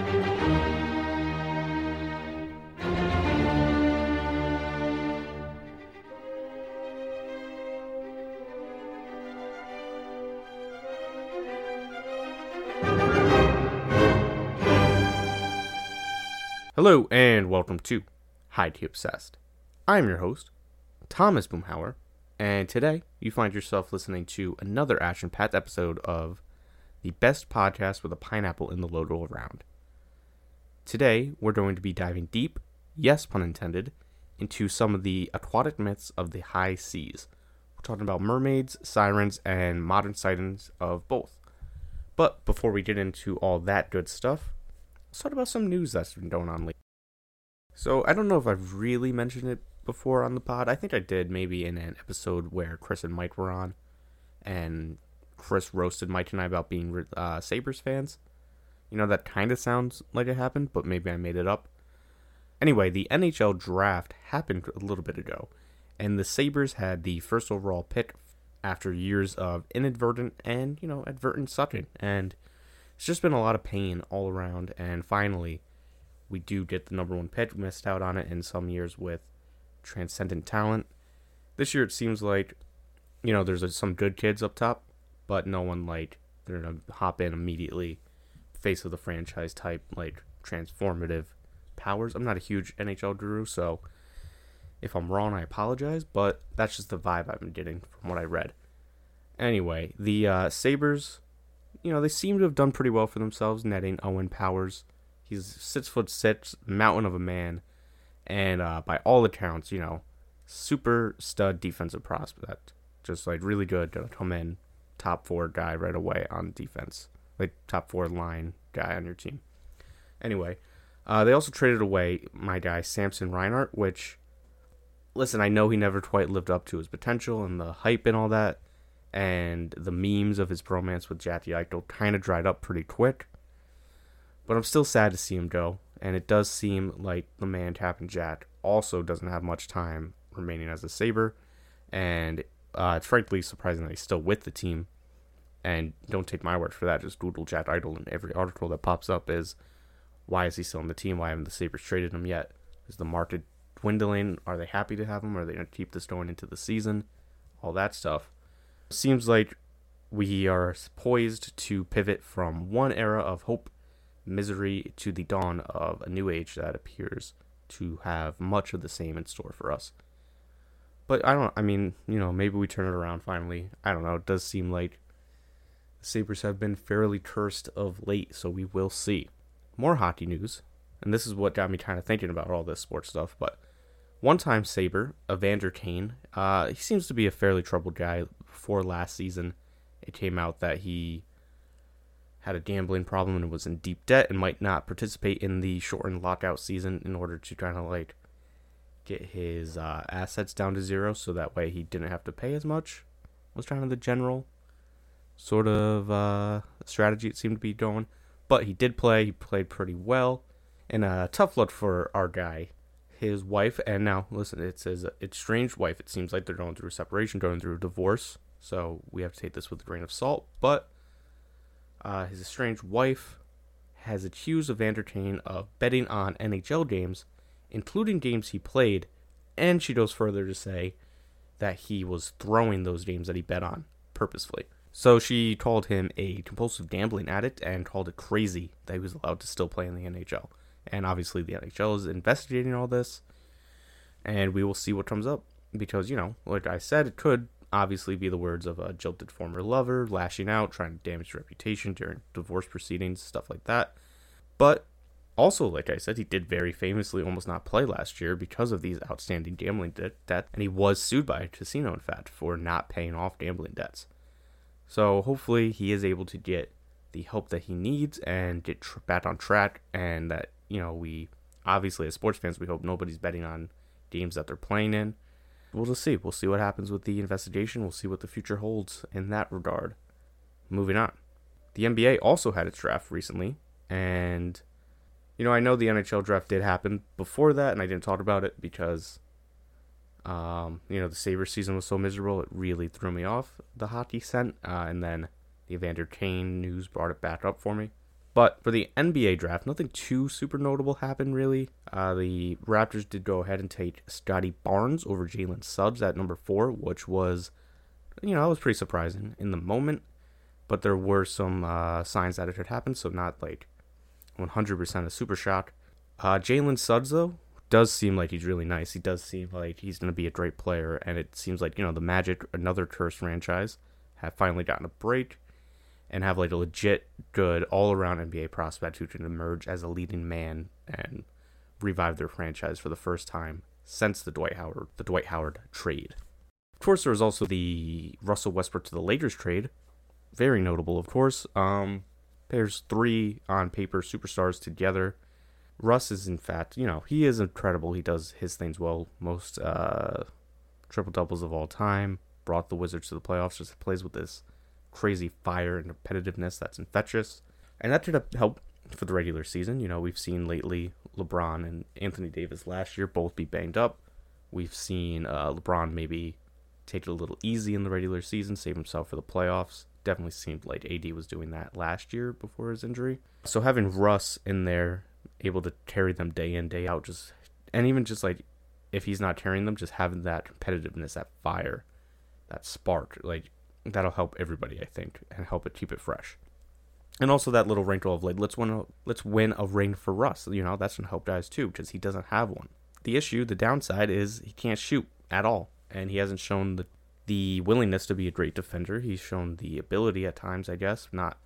Hello and welcome to High Tea Obsessed. I'm your host, Thomas Boomhauer, and today you find yourself listening to another action packed episode of the best podcast with a pineapple in the logo around. Today we're going to be diving deep, yes, pun intended, into some of the aquatic myths of the high seas. We're talking about mermaids, sirens, and modern sightings of both. But before we get into all that good stuff, let's talk about some news that's been going on lately. So I don't know if I've really mentioned it before on the pod. I think I did maybe in an episode where Chris and Mike were on, and Chris roasted Mike and I about being uh, Sabres fans. You know, that kind of sounds like it happened, but maybe I made it up. Anyway, the NHL draft happened a little bit ago, and the Sabres had the first overall pick after years of inadvertent and, you know, advertent sucking. And it's just been a lot of pain all around, and finally, we do get the number one pick. We missed out on it in some years with transcendent talent. This year, it seems like, you know, there's some good kids up top, but no one like they're gonna hop in immediately, face of the franchise type like transformative powers. I'm not a huge NHL guru, so if I'm wrong, I apologize, but that's just the vibe I've been getting from what I read. Anyway, the uh, Sabres you know, they seem to have done pretty well for themselves, netting Owen Powers. He's six foot six, mountain of a man, and uh, by all accounts, you know, super stud defensive prospect. Just like really good, to come in top four guy right away on defense, like top four line guy on your team. Anyway, uh, they also traded away my guy Samson Reinhart, which, listen, I know he never quite lived up to his potential and the hype and all that and the memes of his bromance with Jackie Eichel kind of dried up pretty quick. But I'm still sad to see him go, and it does seem like the man Captain Jack also doesn't have much time remaining as a Sabre, and uh, it's frankly surprising that he's still with the team. And don't take my word for that. Just Google Jack Eichel, and every article that pops up is, why is he still on the team? Why haven't the Sabres traded him yet? Is the market dwindling? Are they happy to have him? Are they going to keep this going into the season? All that stuff. Seems like we are poised to pivot from one era of hope, misery, to the dawn of a new age that appears to have much of the same in store for us. But I don't, I mean, you know, maybe we turn it around finally. I don't know. It does seem like the Sabres have been fairly cursed of late, so we will see. More hockey news, and this is what got me kind of thinking about all this sports stuff, but one time Sabre, Evander Kane, uh, he seems to be a fairly troubled guy before last season, it came out that he had a gambling problem and was in deep debt and might not participate in the shortened lockout season in order to kind of like get his uh, assets down to zero so that way he didn't have to pay as much was kind of the general sort of uh, strategy it seemed to be going. But he did play. He played pretty well. And a tough look for our guy his wife. And now listen it says estranged wife. It seems like they're going through a separation going through a divorce. So we have to take this with a grain of salt. But uh, his estranged wife has accused Evander Kane of betting on NHL games, including games he played, and she goes further to say that he was throwing those games that he bet on purposefully. So she called him a compulsive gambling addict and called it crazy that he was allowed to still play in the NHL. And obviously, the NHL is investigating all this, and we will see what comes up. Because, you know, like I said, it could obviously be the words of a jilted former lover, lashing out, trying to damage reputation during divorce proceedings, stuff like that. But also, like I said, he did very famously almost not play last year because of these outstanding gambling debts, and he was sued by a casino, in fact, for not paying off gambling debts. So hopefully, he is able to get the help that he needs and get tr- back on track, and that you know we obviously as sports fans we hope nobody's betting on games that they're playing in we'll just see. We'll see what happens with the investigation. We'll see what the future holds in that regard. Moving on. The NBA also had its draft recently, and you know, I know the NHL draft did happen before that, and I didn't talk about it because, um, you know, the Sabres season was so miserable, it really threw me off the hockey scent, uh, and then the Evander Kane news brought it back up for me. But for the NBA draft, nothing too super notable happened really. Uh, the Raptors did go ahead and take Scottie Barnes over Jalen Suggs at number four, which was, you know, it was pretty surprising in the moment. But there were some uh, signs that it had happened, so not like 100% a super shock. Uh, Jalen Suggs, though, does seem like he's really nice. He does seem like he's going to be a great player, and it seems like you know the Magic, another cursed franchise, have finally gotten a break and have like a legit good all around NBA prospect who can emerge as a leading man and revive their franchise for the first time since the Dwight Howard the Dwight Howard trade. Of course, there was also the Russell Westbrook to the Lakers trade, very notable, of course. Um, there's three on paper superstars together Russ is in fact, you know, he is incredible. He does his things well. Most uh, triple doubles of all time. Brought the Wizards to the playoffs. Just plays with this crazy fire and competitiveness that's infectious, and that should help for the regular season. You know, we've seen lately LeBron and Anthony Davis last year both be banged up. We've seen uh, LeBron maybe take it a little easy in the regular season, save himself for the playoffs. Definitely seemed like AD was doing that last year before his injury. So having Russ in there able to carry them day in day out just and even just like if he's not carrying them just having that competitiveness that fire that spark like that'll help everybody i think and help it keep it fresh. And also that little wrinkle of like let's win a, let's win a ring for russ you know that's gonna help guys too because he doesn't have one. The issue the downside is he can't shoot at all and he hasn't shown the the willingness to be a great defender. He's shown the ability at times i guess not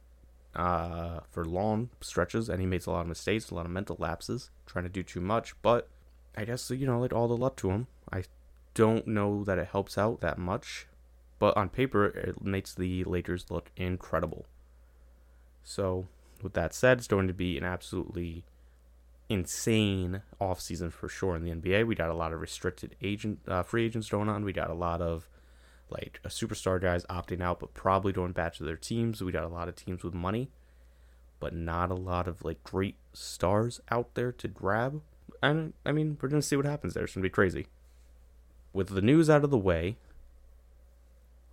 uh, for long stretches, and he makes a lot of mistakes, a lot of mental lapses, trying to do too much. But I guess you know, like all the luck to him. I don't know that it helps out that much, but on paper, it makes the Lakers look incredible. So, with that said, it's going to be an absolutely insane offseason for sure in the NBA. We got a lot of restricted agent uh, free agents going on. We got a lot of like a superstar guys opting out, but probably going back to their teams. We got a lot of teams with money, but not a lot of like great stars out there to grab. And I mean, we're gonna see what happens there. It's gonna be crazy. With the news out of the way,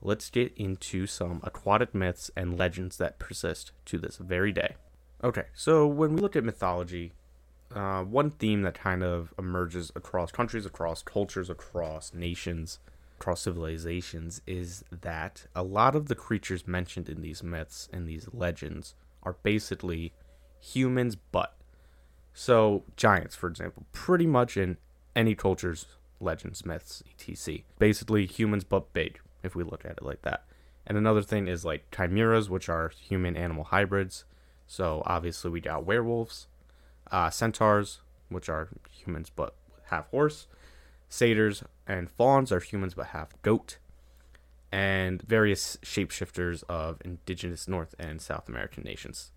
let's get into some aquatic myths and legends that persist to this very day. Okay, so when we look at mythology, uh, one theme that kind of emerges across countries, across cultures, across nations across civilizations is that a lot of the creatures mentioned in these myths and these legends are basically humans but so giants for example pretty much in any culture's legends myths etc. Basically humans but big if we look at it like that. And another thing is like chimeras which are human animal hybrids. So obviously we got werewolves uh, centaurs which are humans but half horse satyrs and fauns are humans but half goat, and various shapeshifters of indigenous North and South American nations.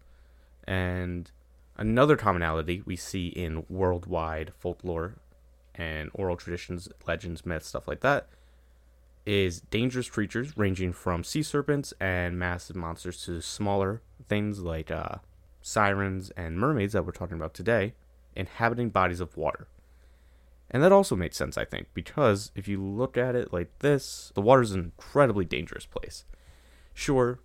And another commonality we see in worldwide folklore and oral traditions, legends, myths, stuff like that, is dangerous creatures ranging from sea serpents and massive monsters to smaller things like uh, sirens and mermaids that we're talking about today, inhabiting bodies of water. And that also makes sense, I think, because if you look at it like this, the water is an incredibly dangerous place. Sure,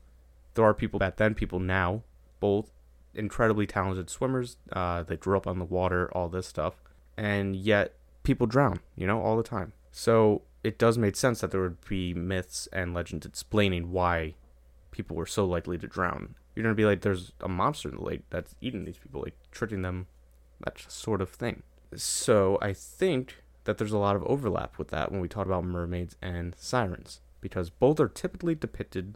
there are people back then, people now, both incredibly talented swimmers. Uh, they grew up on the water, all this stuff, and yet people drown, you know, all the time. So it does make sense that there would be myths and legends explaining why people were so likely to drown. You're gonna be like, there's a monster in the lake that's eating these people, like tricking them, that sort of thing. So I think that there's a lot of overlap with that when we talk about mermaids and sirens, because both are typically depicted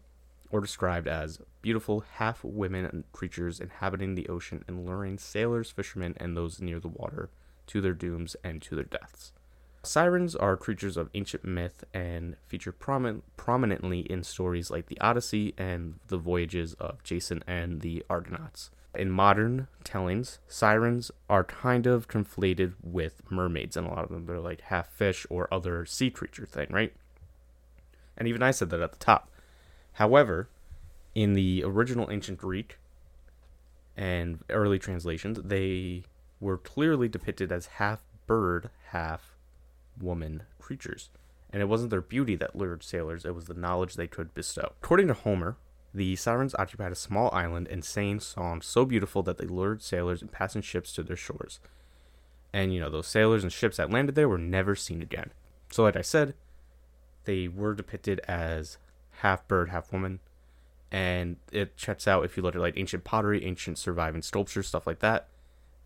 or described as beautiful half women creatures inhabiting the ocean and luring sailors, fishermen, and those near the water to their dooms and to their deaths. Sirens are creatures of ancient myth and feature promin- prominently in stories like the Odyssey and the voyages of Jason and the Argonauts. In modern tellings, sirens are kind of conflated with mermaids, and a lot of them they're like half fish or other sea creature thing, right? And even I said that at the top. However, in the original ancient Greek and early translations, they were clearly depicted as half bird, half woman creatures. And it wasn't their beauty that lured sailors, it was the knowledge they could bestow. According to Homer, The sirens occupied a small island and sang songs so beautiful that they lured sailors and passing ships to their shores. And, you know, those sailors and ships that landed there were never seen again. So, like I said, they were depicted as half bird, half woman. And it checks out if you look at like ancient pottery, ancient surviving sculptures, stuff like that.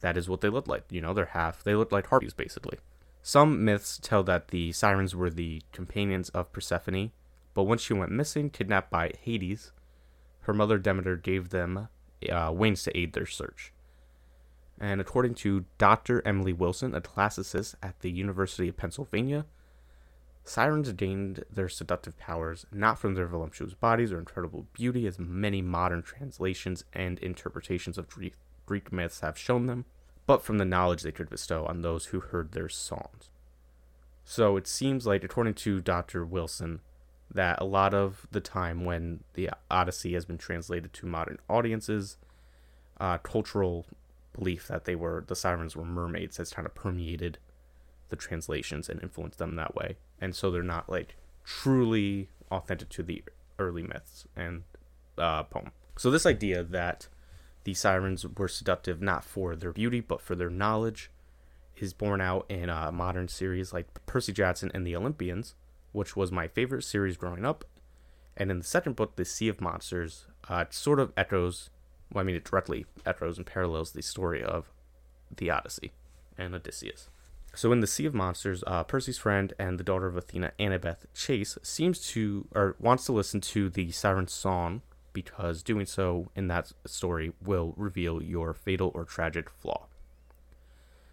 That is what they looked like. You know, they're half, they look like harpies, basically. Some myths tell that the sirens were the companions of Persephone, but once she went missing, kidnapped by Hades, her mother Demeter gave them uh, wings to aid their search. And according to Dr. Emily Wilson, a classicist at the University of Pennsylvania, sirens gained their seductive powers not from their voluptuous bodies or incredible beauty, as many modern translations and interpretations of Greek, Greek myths have shown them, but from the knowledge they could bestow on those who heard their songs. So it seems like, according to Dr. Wilson, that a lot of the time when the Odyssey has been translated to modern audiences, uh, cultural belief that they were the sirens were mermaids has kind of permeated the translations and influenced them that way, and so they're not like truly authentic to the early myths and uh, poem. So this idea that the sirens were seductive not for their beauty but for their knowledge is borne out in a modern series like Percy Jackson and the Olympians, which was my favorite series growing up. And in the second book, The Sea of Monsters, uh, it sort of echoes, well, I mean, it directly echoes and parallels the story of the Odyssey and Odysseus. So in The Sea of Monsters, uh, Percy's friend and the daughter of Athena, Annabeth Chase, seems to, or wants to listen to the siren's song because doing so in that story will reveal your fatal or tragic flaw.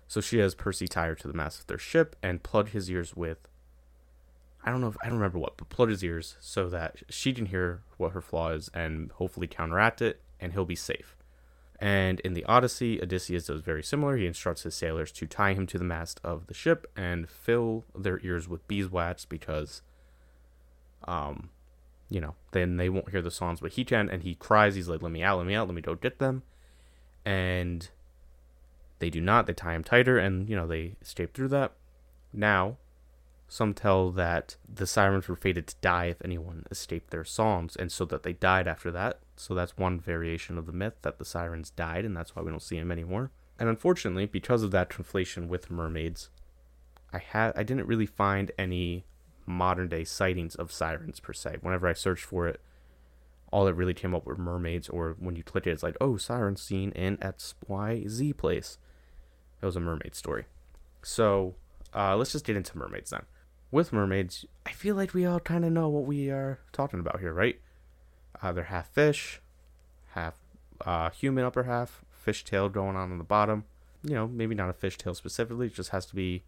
So she has Percy tied to the mast of their ship and plug his ears with I don't know if I don't remember what, but plug his ears so that she can hear what her flaw is and hopefully counteract it, and he'll be safe. And in the Odyssey, Odysseus does very similar. He instructs his sailors to tie him to the mast of the ship and fill their ears with beeswax because, um, you know, then they won't hear the songs, but he can. And he cries, he's like, "Let me out, let me out, let me go get them," and they do not. They tie him tighter, and you know they escape through that. Now, some tell that the sirens were fated to die if anyone escaped their songs, and so that they died after that. So that's one variation of the myth that the sirens died, and that's why we don't see them anymore. And unfortunately, because of that conflation with mermaids, I had I didn't really find any modern day sightings of sirens per se. Whenever I searched for it, all it really came up were mermaids, or when you click it, it's like, oh, siren seen in XYZ place. It was a mermaid story. So uh, let's just get into mermaids then with mermaids, I feel like we all kind of know what we are talking about here, right? Uh, they're half fish, half uh, human upper half, fish tail going on on the bottom. You know, maybe not a fish tail specifically, it just has to be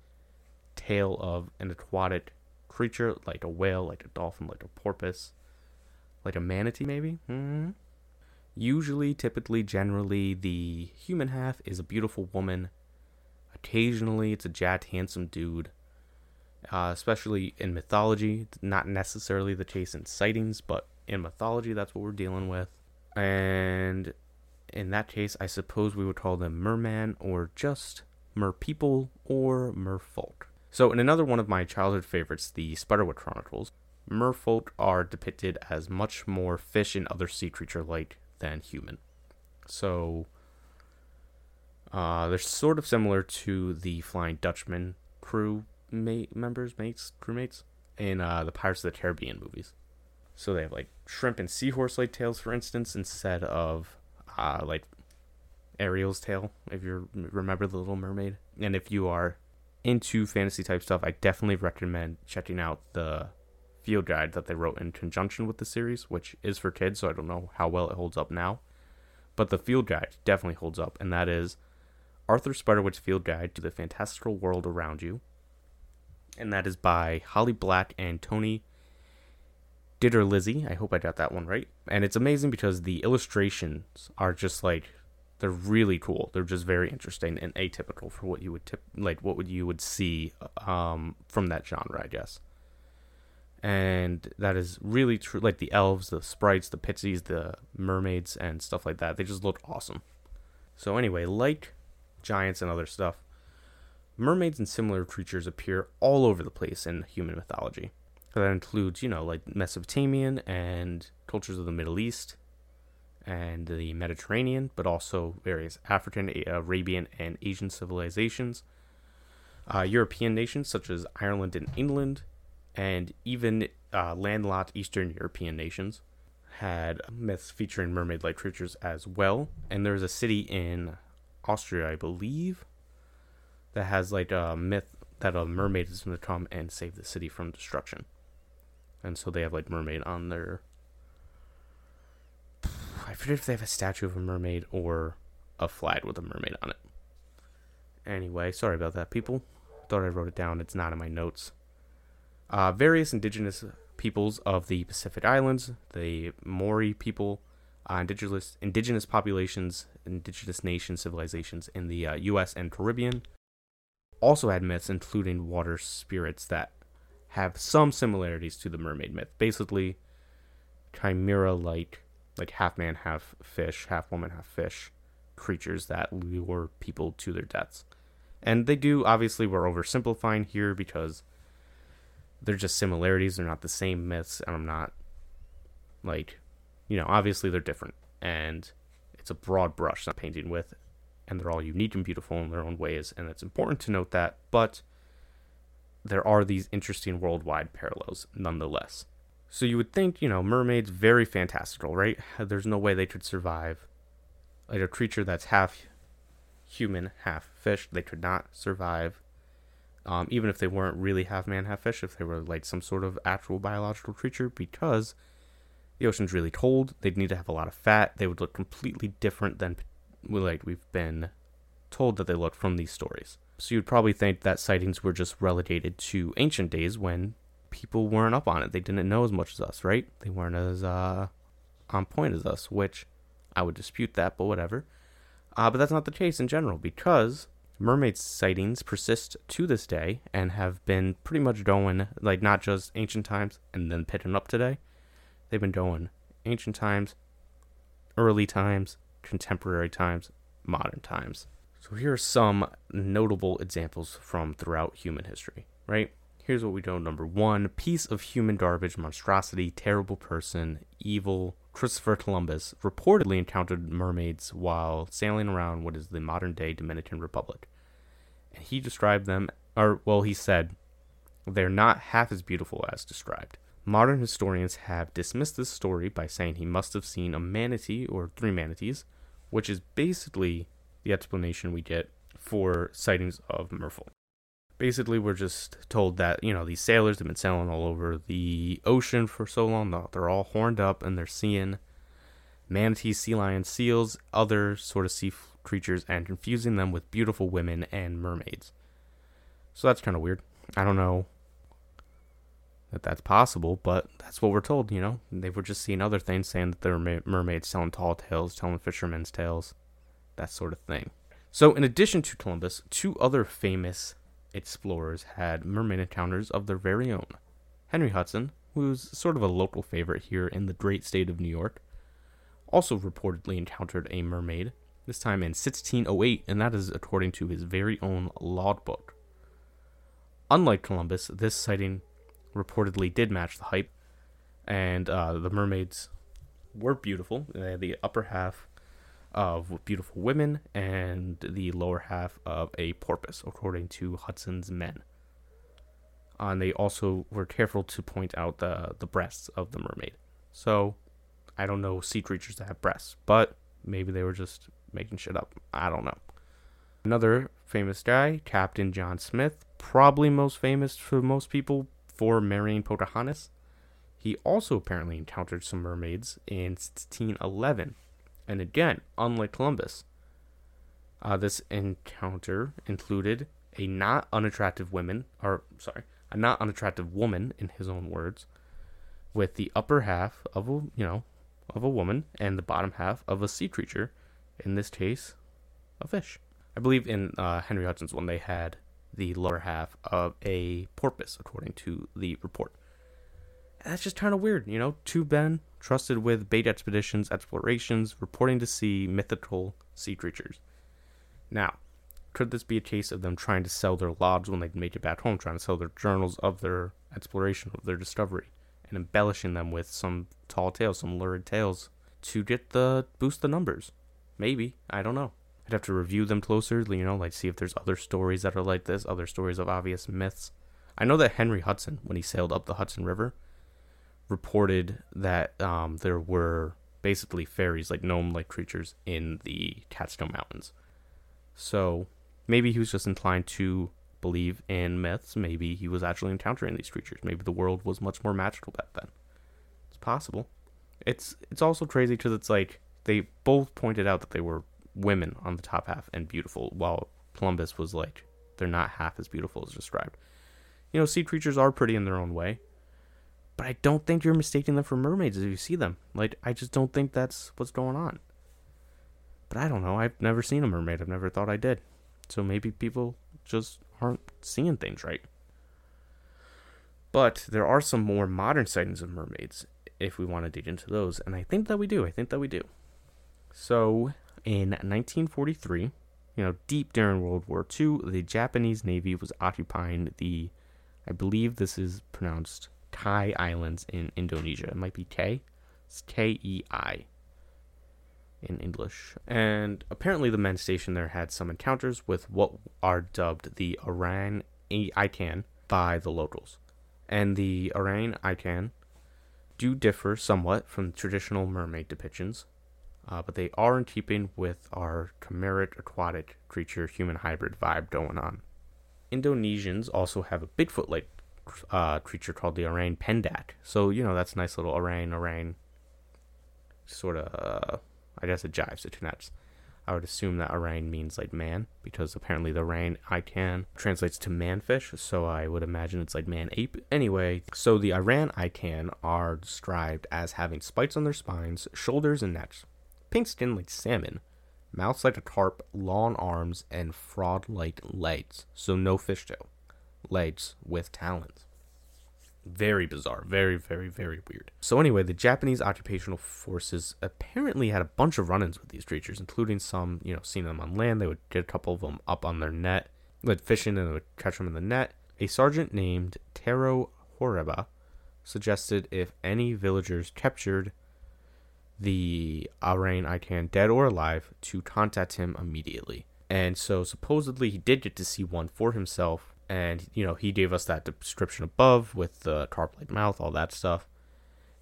tail of an aquatic creature, like a whale, like a dolphin, like a porpoise, like a manatee, maybe. Mm-hmm. Usually, typically, generally, the human half is a beautiful woman. Occasionally, it's a jacked, handsome dude uh, especially in mythology. Not necessarily the case in sightings, but in mythology, that's what we're dealing with. And in that case, I suppose we would call them merman or just merpeople or merfolk. So, in another one of my childhood favorites, the Spiderwick Chronicles, merfolk are depicted as much more fish and other sea creature like than human. So, uh, they're sort of similar to the Flying Dutchman crew mate members, mates, crewmates in uh, the Pirates of the Caribbean movies. So they have like shrimp and seahorse like tails, for instance, instead of uh, like Ariel's tail, if you remember the Little Mermaid. And if you are into fantasy type stuff, I definitely recommend checking out the field guide that they wrote in conjunction with the series, which is for kids, so I don't know how well it holds up now. But the field guide definitely holds up, and that is Arthur Spiderwick's Field Guide to the Fantastical World Around You and that is by Holly Black and Tony Lizzie. I hope I got that one right. And it's amazing because the illustrations are just like they're really cool. They're just very interesting and atypical for what you would tip like what would you would see um, from that genre, I guess. And that is really true. Like the elves, the sprites, the pixies, the mermaids, and stuff like that. They just look awesome. So anyway, like giants and other stuff, mermaids and similar creatures appear all over the place in human mythology. That includes, you know, like Mesopotamian and cultures of the Middle East and the Mediterranean, but also various African, Arabian, and Asian civilizations. Uh, European nations such as Ireland and England, and even uh, landlocked Eastern European nations had myths featuring mermaid like creatures as well. And there's a city in Austria, I believe, that has like a myth that a mermaid is going to come and save the city from destruction. And so they have like mermaid on their. I forget if they have a statue of a mermaid or a flag with a mermaid on it. Anyway, sorry about that, people. Thought I wrote it down. It's not in my notes. Uh, various indigenous peoples of the Pacific Islands, the Maori people, uh, indigenous indigenous populations, indigenous nation civilizations in the uh, U.S. and Caribbean, also had myths including water spirits that have some similarities to the mermaid myth. Basically, chimera-like, like half man, half fish, half woman, half fish creatures that lure people to their deaths. And they do obviously we're oversimplifying here because they're just similarities. They're not the same myths, and I'm not like, you know, obviously they're different, and it's a broad brush I'm painting with, and they're all unique and beautiful in their own ways, and it's important to note that. But there are these interesting worldwide parallels nonetheless. So you would think, you know, mermaids very fantastical, right? There's no way they could survive like a creature that's half human, half fish. They could not survive um, even if they weren't really half man, half fish, if they were like some sort of actual biological creature, because the ocean's really cold. They'd need to have a lot of fat. They would look completely different than like we've been told that they look from these stories. So you'd probably think that sightings were just relegated to ancient days when people weren't up on it. They didn't know as much as us, right? They weren't as uh, on point as us, which I would dispute that, but whatever. Uh, but that's not the case in general because mermaid sightings persist to this day and have been pretty much going like not just ancient times and then picking up today. They've been going ancient times, early times, contemporary times, modern times. So here are some notable examples from throughout human history, right? Here's what we know. Number one, piece of human garbage, monstrosity, terrible person, evil. Christopher Columbus reportedly encountered mermaids while sailing around what is the modern day Dominican Republic. And he described them, or, well, he said, they're not half as beautiful as described. Modern historians have dismissed this story by saying he must have seen a manatee or three manatees, which is basically the explanation we get for sightings of merfolk. Basically we're just told that you know these sailors have been sailing all over the ocean for so long that they're all horned up and they're seeing manatees sea lions seals other sort of sea creatures and confusing them with beautiful women and mermaids. So that's kind of weird. I don't know that that's possible but that's what we're told you know they were just seeing other things saying that they're mermaids telling tall tales telling fishermen's tales that sort of thing so in addition to columbus two other famous explorers had mermaid encounters of their very own. Henry Hudson, who's sort of a local favorite here in the great state of New York, also reportedly encountered a mermaid, this time in 1608, and that is according to his very own logbook. Unlike Columbus, this sighting reportedly did match the hype, and uh, the mermaids were beautiful. They had the upper half of beautiful women and the lower half of a porpoise, according to Hudson's men. Uh, and they also were careful to point out the, the breasts of the mermaid. So, I don't know sea creatures that have breasts, but maybe they were just making shit up. I don't know. Another famous guy, Captain John Smith, probably most famous for most people for marrying Pocahontas. He also apparently encountered some mermaids in 1611 and again, unlike Columbus, uh, this encounter included a not unattractive woman, or sorry, a not unattractive woman, in his own words, with the upper half of a you know of a woman and the bottom half of a sea creature, in this case, a fish. I believe in uh, Henry Hudson's one they had the lower half of a porpoise, according to the report. And that's just kind of weird, you know. Two men trusted with bait expeditions, explorations, reporting to sea mythical sea creatures. Now, could this be a case of them trying to sell their logs when they make it back home, trying to sell their journals of their exploration, of their discovery? and embellishing them with some tall tales, some lurid tales to get the boost the numbers. Maybe I don't know. I'd have to review them closer, you know, like see if there's other stories that are like this, other stories of obvious myths. I know that Henry Hudson, when he sailed up the Hudson River, reported that um, there were basically fairies, like gnome-like creatures, in the Catskill Mountains. So maybe he was just inclined to believe in myths. Maybe he was actually encountering these creatures. Maybe the world was much more magical back then. It's possible. It's it's also crazy because it's like they both pointed out that they were women on the top half and beautiful, while Columbus was like they're not half as beautiful as described. You know, sea creatures are pretty in their own way, but I don't think you're mistaking them for mermaids if you see them. Like I just don't think that's what's going on. But I don't know. I've never seen a mermaid. I've never thought I did. So maybe people just aren't seeing things right. But there are some more modern sightings of mermaids if we want to dig into those, and I think that we do. I think that we do. So, in 1943, you know, deep during World War II, the Japanese Navy was occupying the, I believe this is pronounced Kei Islands in Indonesia. It might be K. It's K E I in English. And apparently, the men stationed there had some encounters with what are dubbed the Orang Ikan by the locals. And the Orang Ikan do differ somewhat from traditional mermaid depictions, uh, but they are in keeping with our chimeric aquatic creature human hybrid vibe going on. Indonesians also have a Bigfoot like uh, creature called the Orang Pendek. So, you know, that's a nice little orang, orang sort of. Uh, I guess it jives, it connects. I would assume that orang means like man, because apparently the orang ikan translates to manfish, so I would imagine it's like man ape. Anyway, so the orang ikan are described as having spikes on their spines, shoulders, and necks, pink skin like salmon, mouths like a carp, long arms, and frog like legs, so no fishtail, legs with talons. Very bizarre. Very, very, very weird. So, anyway, the Japanese occupational forces apparently had a bunch of run ins with these creatures, including some, you know, seeing them on land. They would get a couple of them up on their net, like fishing, and they would catch them in the net. A sergeant named Taro Horiba suggested if any villagers captured the Orang Ikan dead or alive to contact him immediately. And so supposedly he did get to see one for himself and you know he gave us that description above with the carp-like mouth all that stuff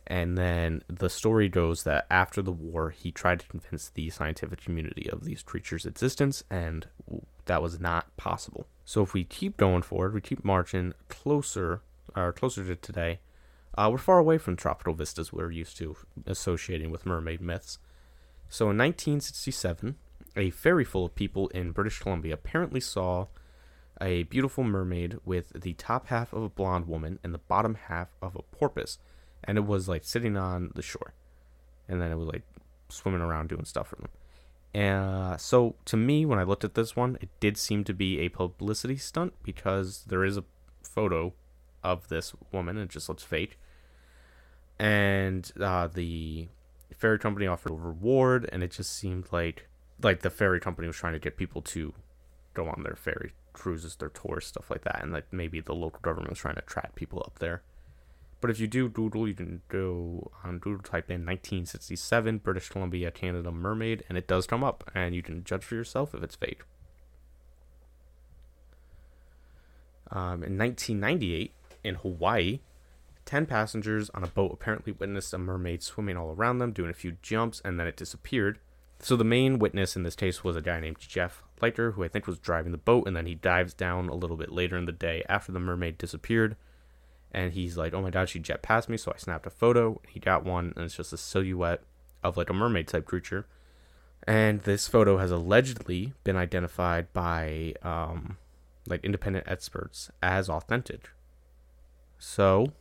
and then the story goes that after the war he tried to convince the scientific community of these creatures existence and that was not possible so if we keep going forward we keep marching closer or closer to today uh, we're far away from tropical vistas we're used to associating with mermaid myths so in 1967 a ferry full of people in british columbia apparently saw a beautiful mermaid with the top half of a blonde woman and the bottom half of a porpoise, and it was like sitting on the shore, and then it was like swimming around doing stuff for them. Uh, so to me, when I looked at this one, it did seem to be a publicity stunt because there is a photo of this woman it just looks fake. And uh, the ferry company offered a reward, and it just seemed like like the ferry company was trying to get people to go on their ferry cruises, their tours, stuff like that, and like maybe the local government was trying to attract people up there. But if you do Google, you can go on Google, type in 1967 British Columbia, Canada mermaid, and it does come up, and you can judge for yourself if it's fake. Um, in 1998, in Hawaii, 10 passengers on a boat apparently witnessed a mermaid swimming all around them, doing a few jumps, and then it disappeared. So the main witness in this case was a guy named Jeff Leiter, who I think was driving the boat, and then he dives down a little bit later in the day after the mermaid disappeared. And he's like, "Oh my god, she jet past me!" So I snapped a photo. He got one, and it's just a silhouette of like a mermaid type creature. And this photo has allegedly been identified by um, like independent experts as authentic. So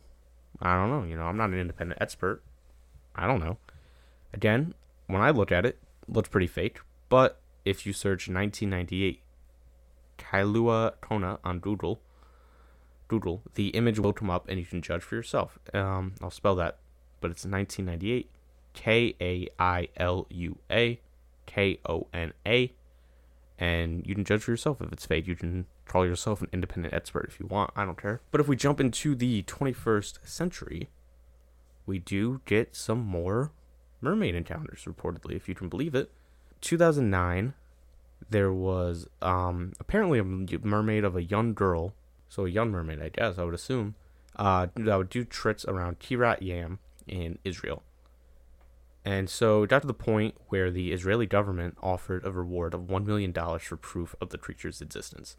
I don't know. You know, I'm not an independent expert. I don't know. Again, when I look at it, looks pretty fake. But if you search 1998 Kailua Kona on Google, Google, the image will come up and you can judge for yourself. Um, I'll spell that, but it's 1998 K A I L U A K O N A, and you can judge for yourself if it's fake. You can call yourself an independent expert if you want. I don't care. But if we jump into the 21st century, we do get some more mermaid encounters, reportedly, if you can believe it. 2009, there was um, apparently a mermaid of a young girl, so a young mermaid, I guess, I would assume, uh, that would do tricks around Kiryat Yam in Israel. And so it got to the point where the Israeli government offered a reward of $1 million for proof of the creature's existence.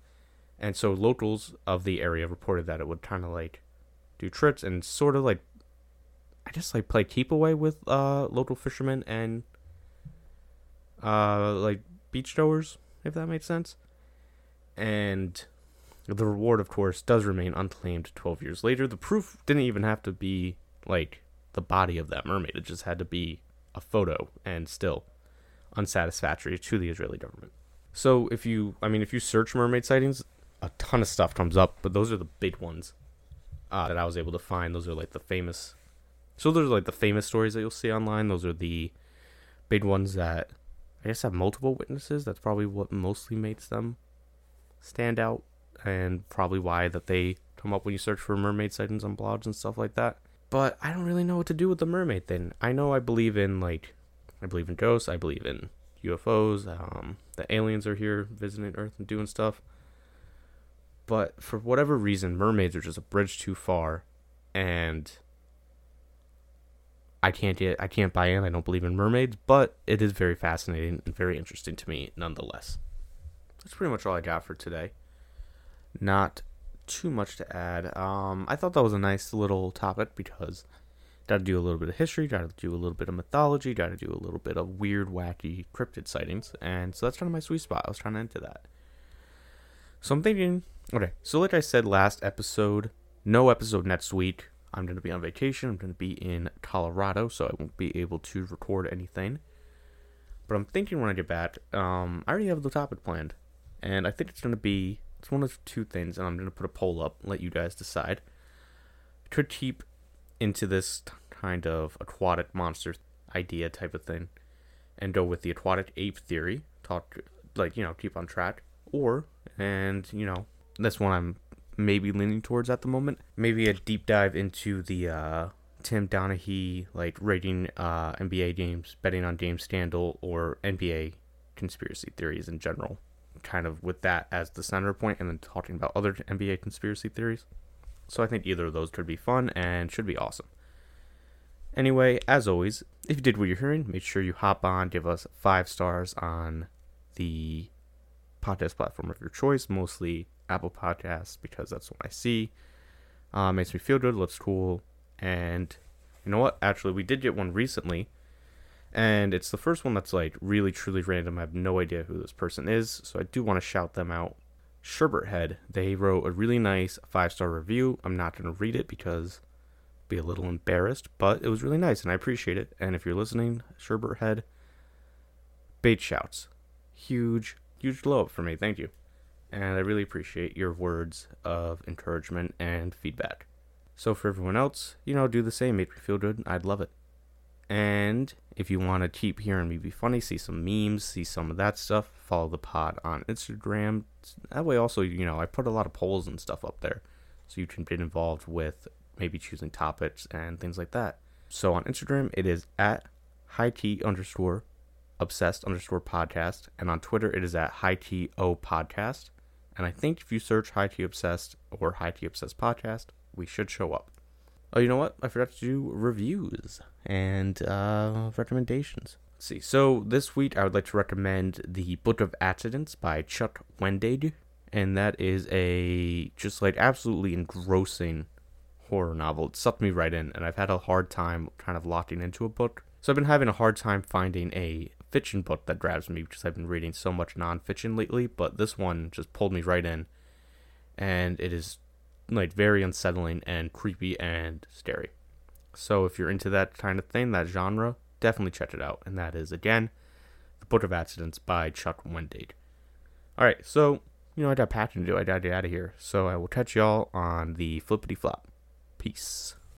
And so locals of the area reported that it would kind of like do tricks and sort of like, I guess like play keep away with uh, local fishermen and uh, like beach goers, if that makes sense. And the reward, of course, does remain unclaimed 12 years later. The proof didn't even have to be like the body of that mermaid, it just had to be a photo and still unsatisfactory to the Israeli government. So if you, I mean, if you search mermaid sightings, a ton of stuff comes up, but those are the big ones uh, that I was able to find. Those are like the famous. So those are like the famous stories that you'll see online. Those are the big ones that I guess have multiple witnesses. That's probably what mostly makes them stand out, and probably why that they come up when you search for mermaid sightings on blogs and stuff like that but I don't really know what to do with the mermaid thing. I know I believe in like I believe in ghosts, I believe in UFOs, um the aliens are here visiting Earth and doing stuff. But for whatever reason, mermaids are just a bridge too far and I can't get I can't buy in. I don't believe in mermaids, but it is very fascinating and very interesting to me nonetheless. That's pretty much all I got for today. Not too much to add. Um, I thought that was a nice little topic because got to do a little bit of history, got to do a little bit of mythology, got to do a little bit of weird, wacky cryptid sightings, and so that's kind of my sweet spot. I was trying to enter that. So I'm thinking, okay, so like I said last episode, no episode next week. I'm going to be on vacation. I'm going to be in Colorado, so I won't be able to record anything. But I'm thinking when I get back, um, I already have the topic planned, and I think it's going to be it's one of two things, and I'm going to put a poll up, let you guys decide. could keep into this kind of aquatic monster idea type of thing and go with the aquatic ape theory, talk, like, you know, keep on track. Or, and, you know, that's one I'm maybe leaning towards at the moment. Maybe a deep dive into the, uh, Tim Donaghy, like rating uh, NBA games, betting on James scandal, or NBA conspiracy theories in general kind of with that as the center point and then talking about other NBA conspiracy theories. So I think either of those could be fun and should be awesome. Anyway, as always, if you did what you're hearing, make sure you hop on, give us five stars on the podcast platform of your choice, mostly Apple Podcasts, because that's what I see. Uh, makes me feel good, looks cool, and you know what? Actually, we did get one recently and it's the first one that's like really truly random. I have no idea who this person is, so I do want to shout them out. Sherbert Head, they wrote a really nice five star review. I'm not going to read it because I'll be a little embarrassed, but it was really nice and I appreciate it. And if you're listening, Sherbert Head, bait shouts. Huge, huge glow up for me. Thank you. And I really appreciate your words of encouragement and feedback. So for everyone else, you know, do the same. Make me feel good. I'd love it. And if you want to keep hearing me be funny, see some memes, see some of that stuff, follow the pod on Instagram. That way, also, you know, I put a lot of polls and stuff up there so you can get involved with maybe choosing topics and things like that. So on Instagram, it is at high t underscore obsessed underscore podcast. And on Twitter, it is at high t o podcast. And I think if you search high t obsessed or high t obsessed podcast, we should show up. Oh, you know what? I forgot to do reviews and uh, recommendations. Let's see. So this week, I would like to recommend the Book of Accidents by Chuck Wendig, and that is a just like absolutely engrossing horror novel. It sucked me right in, and I've had a hard time kind of locking into a book. So I've been having a hard time finding a fiction book that grabs me because I've been reading so much nonfiction lately. But this one just pulled me right in, and it is like very unsettling and creepy and scary. So if you're into that kind of thing, that genre, definitely check it out. And that is again, The Book of Accidents by Chuck Wendig. All right, so you know I got packing to do. I gotta get out of here. So I will catch y'all on the flippity flop. Peace.